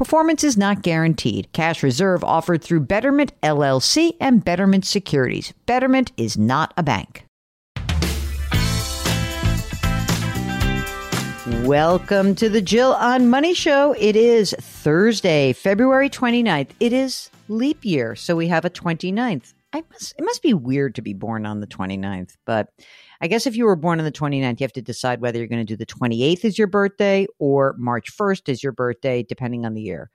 Performance is not guaranteed. Cash reserve offered through Betterment LLC and Betterment Securities. Betterment is not a bank. Welcome to the Jill on Money Show. It is Thursday, February 29th. It is leap year, so we have a 29th. I must, it must be weird to be born on the 29th, but I guess if you were born on the 29th, you have to decide whether you're going to do the 28th as your birthday or March 1st as your birthday, depending on the year.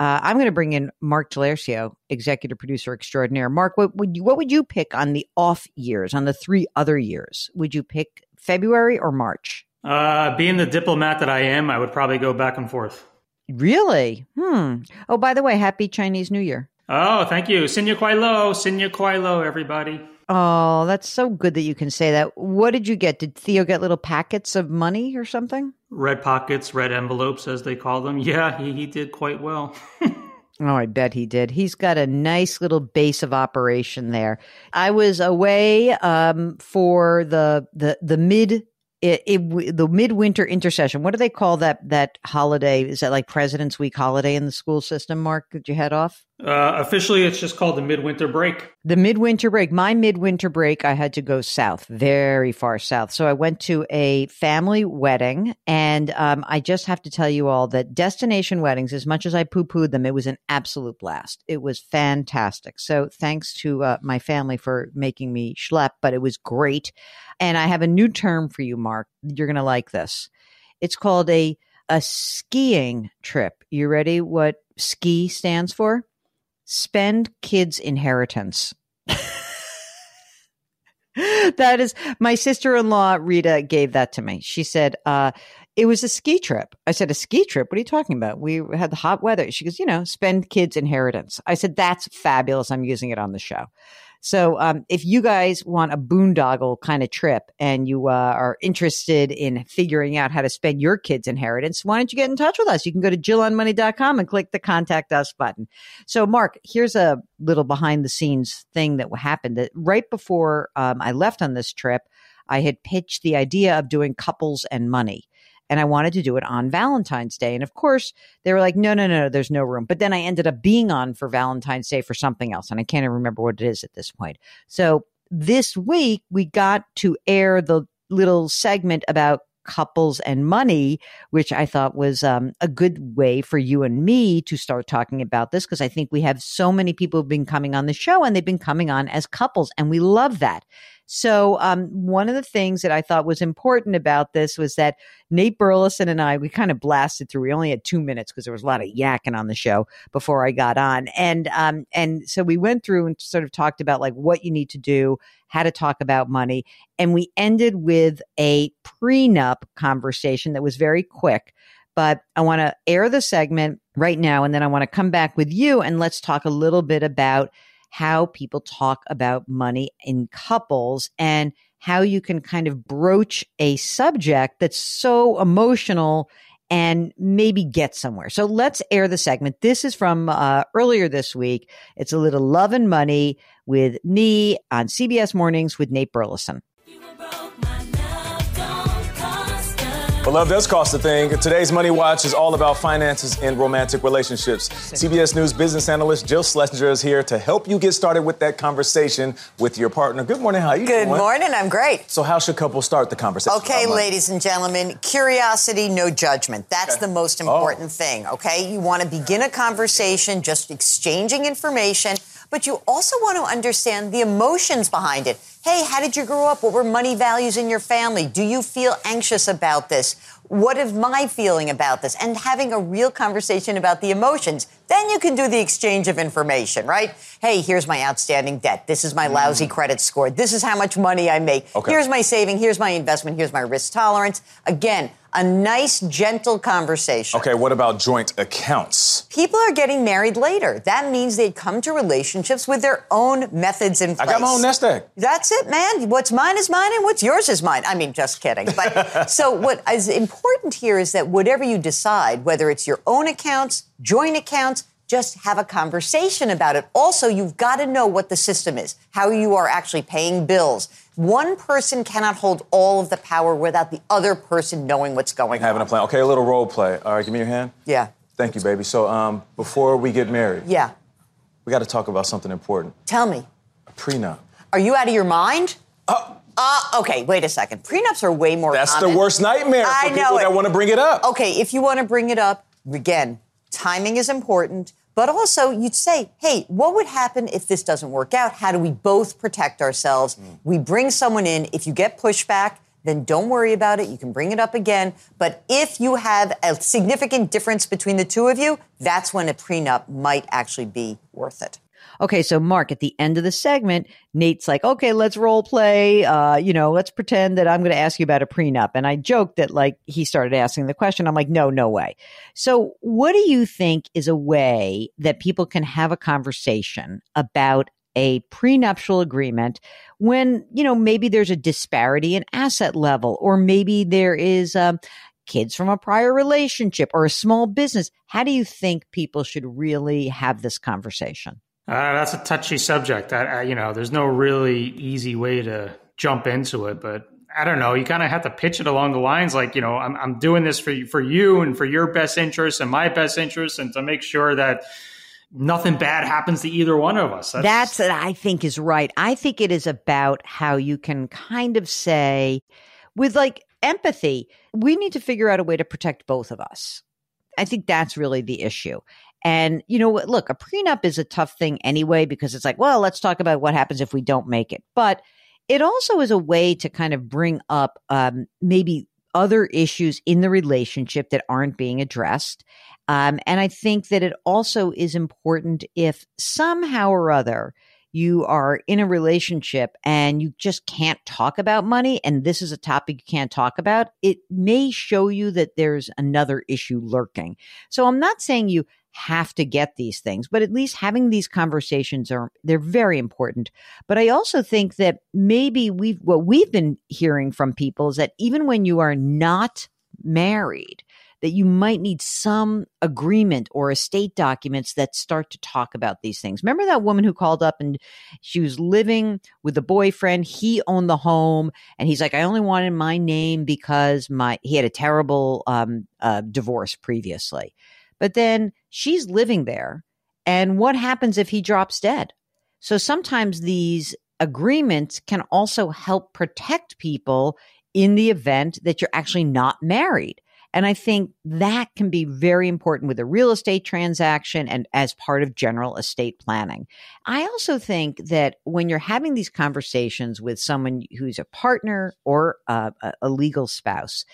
Uh, I'm going to bring in Mark Talercio, executive producer extraordinaire. Mark, what would you, what would you pick on the off years, on the three other years? Would you pick February or March? Uh, being the diplomat that I am, I would probably go back and forth. Really? Hmm. Oh, by the way, happy Chinese New Year. Oh, thank you. Sinya Kuai Lo, Sinya Kuai Lo, everybody. Oh, that's so good that you can say that. What did you get? Did Theo get little packets of money or something? Red pockets, red envelopes, as they call them. Yeah, he, he did quite well. Oh, I bet he did. He's got a nice little base of operation there. I was away um, for the the the mid it, it, the midwinter intercession. What do they call that that holiday? Is that like President's Week holiday in the school system? Mark, did you head off? Uh, officially, it's just called the midwinter break. The midwinter break. My midwinter break, I had to go south, very far south. So I went to a family wedding, and um, I just have to tell you all that destination weddings, as much as I poo pooed them, it was an absolute blast. It was fantastic. So thanks to uh, my family for making me schlep, but it was great. And I have a new term for you, Mark. You're going to like this. It's called a a skiing trip. You ready? What ski stands for? Spend kids' inheritance. that is my sister-in-law Rita gave that to me. She said uh, it was a ski trip. I said a ski trip. What are you talking about? We had the hot weather. She goes, you know, spend kids' inheritance. I said that's fabulous. I'm using it on the show. So um, if you guys want a boondoggle kind of trip and you uh, are interested in figuring out how to spend your kid's inheritance, why don't you get in touch with us? You can go to jillonmoney.com and click the contact us button. So Mark, here's a little behind the scenes thing that happened that right before um, I left on this trip, I had pitched the idea of doing couples and money and I wanted to do it on Valentine's Day. And of course, they were like, no, no, no, there's no room. But then I ended up being on for Valentine's Day for something else. And I can't even remember what it is at this point. So this week, we got to air the little segment about couples and money, which I thought was um, a good way for you and me to start talking about this because I think we have so many people who've been coming on the show and they've been coming on as couples, and we love that. So, um, one of the things that I thought was important about this was that Nate Burleson and I, we kind of blasted through. We only had two minutes because there was a lot of yakking on the show before I got on. And, um, and so we went through and sort of talked about like what you need to do, how to talk about money. And we ended with a prenup conversation that was very quick but I want to air the segment right now and then I want to come back with you and let's talk a little bit about how people talk about money in couples and how you can kind of broach a subject that's so emotional and maybe get somewhere. So let's air the segment. This is from uh, earlier this week. It's a little love and money with me on CBS Mornings with Nate Burleson. But love does cost a thing. Today's Money Watch is all about finances and romantic relationships. CBS News business analyst Jill Schlesinger is here to help you get started with that conversation with your partner. Good morning. How are you Good doing? morning. I'm great. So, how should couples start the conversation? Okay, ladies and gentlemen, curiosity, no judgment. That's Okay. the most oh. important thing, okay? You want to begin a conversation just exchanging information, but you also want to understand the emotions behind it. Hey, how did you grow up? What were money values in your family? Do you feel anxious about this? What is my feeling about this? And having a real conversation about the emotions. Then you can do the exchange of information, right? Hey, here's my outstanding debt. This is my mm. lousy credit score. This is how much money I make. Okay. Here's my saving. Here's my investment. Here's my risk tolerance. Again, a nice, gentle conversation. Okay, what about joint accounts? People are getting married later. That means they come to relationships with their own methods in I got my own nest egg. That's it, man. What's mine is mine, and what's yours is mine. I mean, just kidding. But so, what is important here is that whatever you decide, whether it's your own accounts, joint accounts, just have a conversation about it. Also, you've got to know what the system is, how you are actually paying bills. One person cannot hold all of the power without the other person knowing what's going on. Having a plan. Okay, a little role play. All right, give me your hand. Yeah. Thank you, baby. So, um, before we get married, Yeah. we got to talk about something important. Tell me, A prenup. are you out of your mind? Uh, okay, wait a second. Prenups are way more That's the worst nightmare for I people know it. that want to bring it up. Okay, if you want to bring it up, again, timing is important. But also, you'd say, hey, what would happen if this doesn't work out? How do we both protect ourselves? Mm. We bring someone in. If you get pushback, then don't worry about it. You can bring it up again. But if you have a significant difference between the two of you, that's when a prenup might actually be worth it. Okay, so Mark, at the end of the segment, Nate's like, okay, let's role play. Uh, you know, let's pretend that I'm going to ask you about a prenup. And I joked that like he started asking the question. I'm like, no, no way. So what do you think is a way that people can have a conversation about a prenuptial agreement when, you know, maybe there's a disparity in asset level or maybe there is, um, kids from a prior relationship or a small business. How do you think people should really have this conversation? Uh, that's a touchy subject. I, I, you know, there's no really easy way to jump into it, but I don't know. You kind of have to pitch it along the lines like, you know, I'm, I'm doing this for you, for you and for your best interest and my best interest, and to make sure that nothing bad happens to either one of us. That's what I think is right. I think it is about how you can kind of say, with like empathy, we need to figure out a way to protect both of us. I think that's really the issue. And, you know, look, a prenup is a tough thing anyway, because it's like, well, let's talk about what happens if we don't make it. But it also is a way to kind of bring up um, maybe other issues in the relationship that aren't being addressed. Um, and I think that it also is important if somehow or other you are in a relationship and you just can't talk about money, and this is a topic you can't talk about, it may show you that there's another issue lurking. So I'm not saying you have to get these things, but at least having these conversations are they're very important. But I also think that maybe we've what we've been hearing from people is that even when you are not married, that you might need some agreement or estate documents that start to talk about these things. Remember that woman who called up and she was living with a boyfriend. He owned the home and he's like, I only wanted my name because my, he had a terrible, um, uh, divorce previously. But then she's living there. And what happens if he drops dead? So sometimes these agreements can also help protect people in the event that you're actually not married. And I think that can be very important with a real estate transaction and as part of general estate planning. I also think that when you're having these conversations with someone who's a partner or a, a legal spouse,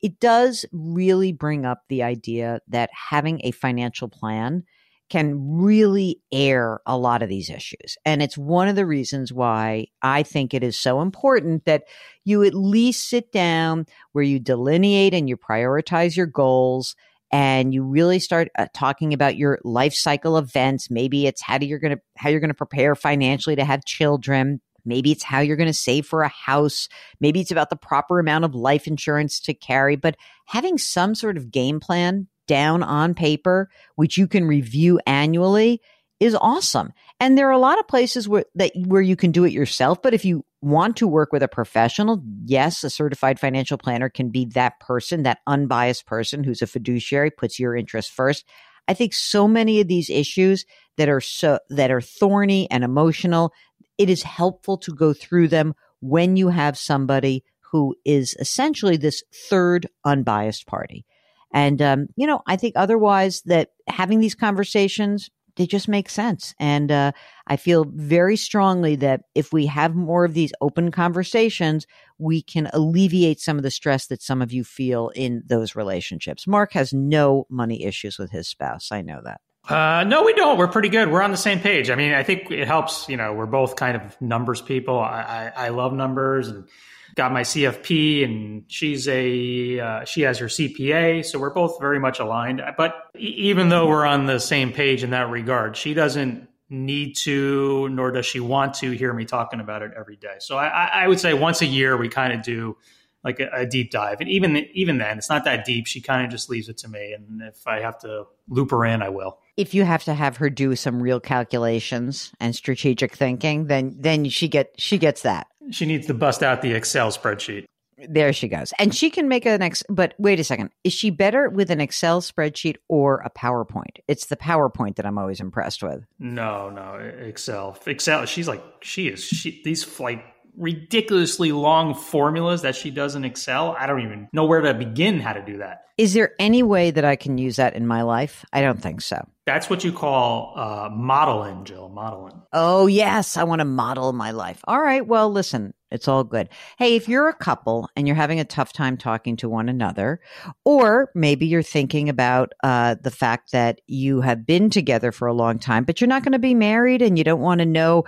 it does really bring up the idea that having a financial plan can really air a lot of these issues. And it's one of the reasons why I think it is so important that you at least sit down where you delineate and you prioritize your goals and you really start uh, talking about your life cycle events. Maybe it's how do you're going to how you're going to prepare financially to have children. Maybe it's how you're going to save for a house. Maybe it's about the proper amount of life insurance to carry, but having some sort of game plan down on paper, which you can review annually, is awesome. And there are a lot of places where that where you can do it yourself. But if you want to work with a professional, yes, a certified financial planner can be that person, that unbiased person who's a fiduciary, puts your interests first. I think so many of these issues that are so that are thorny and emotional, it is helpful to go through them when you have somebody who is essentially this third unbiased party. And um, you know, I think otherwise that having these conversations they just make sense. And uh, I feel very strongly that if we have more of these open conversations, we can alleviate some of the stress that some of you feel in those relationships. Mark has no money issues with his spouse. I know that. Uh, no, we don't. We're pretty good. We're on the same page. I mean, I think it helps. You know, we're both kind of numbers people. I, I, I love numbers and got my CFP and she's a uh, she has her CPA, so we're both very much aligned. But even though we're on the same page in that regard, she doesn't need to, nor does she want to hear me talking about it every day. So I, I would say once a year we kind of do like a, a, deep dive, and even even then, it's not that deep. She kind of just leaves it to me, and if I have to loop her in, I will. If you have to have her do some real calculations and strategic thinking, then then she get she gets that. She needs to bust out the Excel spreadsheet. There she goes. And she can make an Ex, but wait a second. Is she better with an Excel spreadsheet or a PowerPoint? It's the PowerPoint that I'm always impressed with. No, no, Excel. Excel. She's like, she is, she, these like ridiculously long formulas that she does in Excel. I don't even know where to begin how to do that. Is there any way that I can use that in my life? I don't think so. That's what you call uh, modeling, Jill. Modeling. Oh, yes. I want to model my life. All right. Well, listen, it's all good. Hey, if you're a couple and you're having a tough time talking to one another, or maybe you're thinking about uh, the fact that you have been together for a long time, but you're not going to be married and you don't want to know,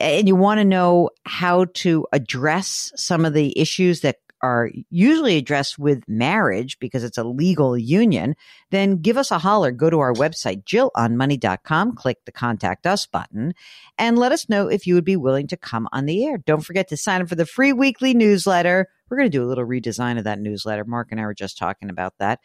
and you want to know how to address some of the issues that are usually addressed with marriage because it's a legal union, then give us a holler. Go to our website, jillonmoney.com, click the contact us button, and let us know if you would be willing to come on the air. Don't forget to sign up for the free weekly newsletter. We're going to do a little redesign of that newsletter. Mark and I were just talking about that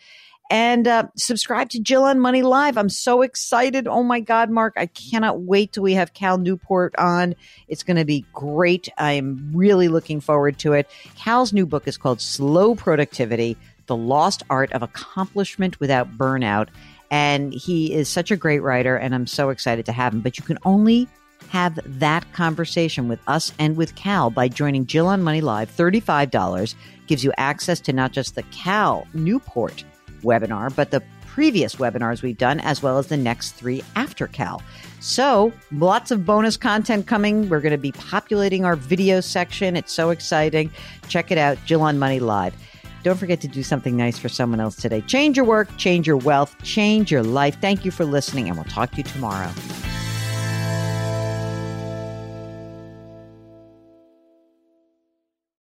and uh, subscribe to Jill on Money Live. I'm so excited. Oh my God, Mark, I cannot wait till we have Cal Newport on. It's going to be great. I am really looking forward to it. Cal's new book is called Slow Productivity The Lost Art of Accomplishment Without Burnout. And he is such a great writer, and I'm so excited to have him. But you can only have that conversation with us and with Cal by joining Jill on Money Live. $35 gives you access to not just the Cal Newport webinar, but the previous webinars we've done, as well as the next three after Cal. So, lots of bonus content coming. We're going to be populating our video section. It's so exciting. Check it out, Jill on Money Live. Don't forget to do something nice for someone else today. Change your work, change your wealth, change your life. Thank you for listening, and we'll talk to you tomorrow.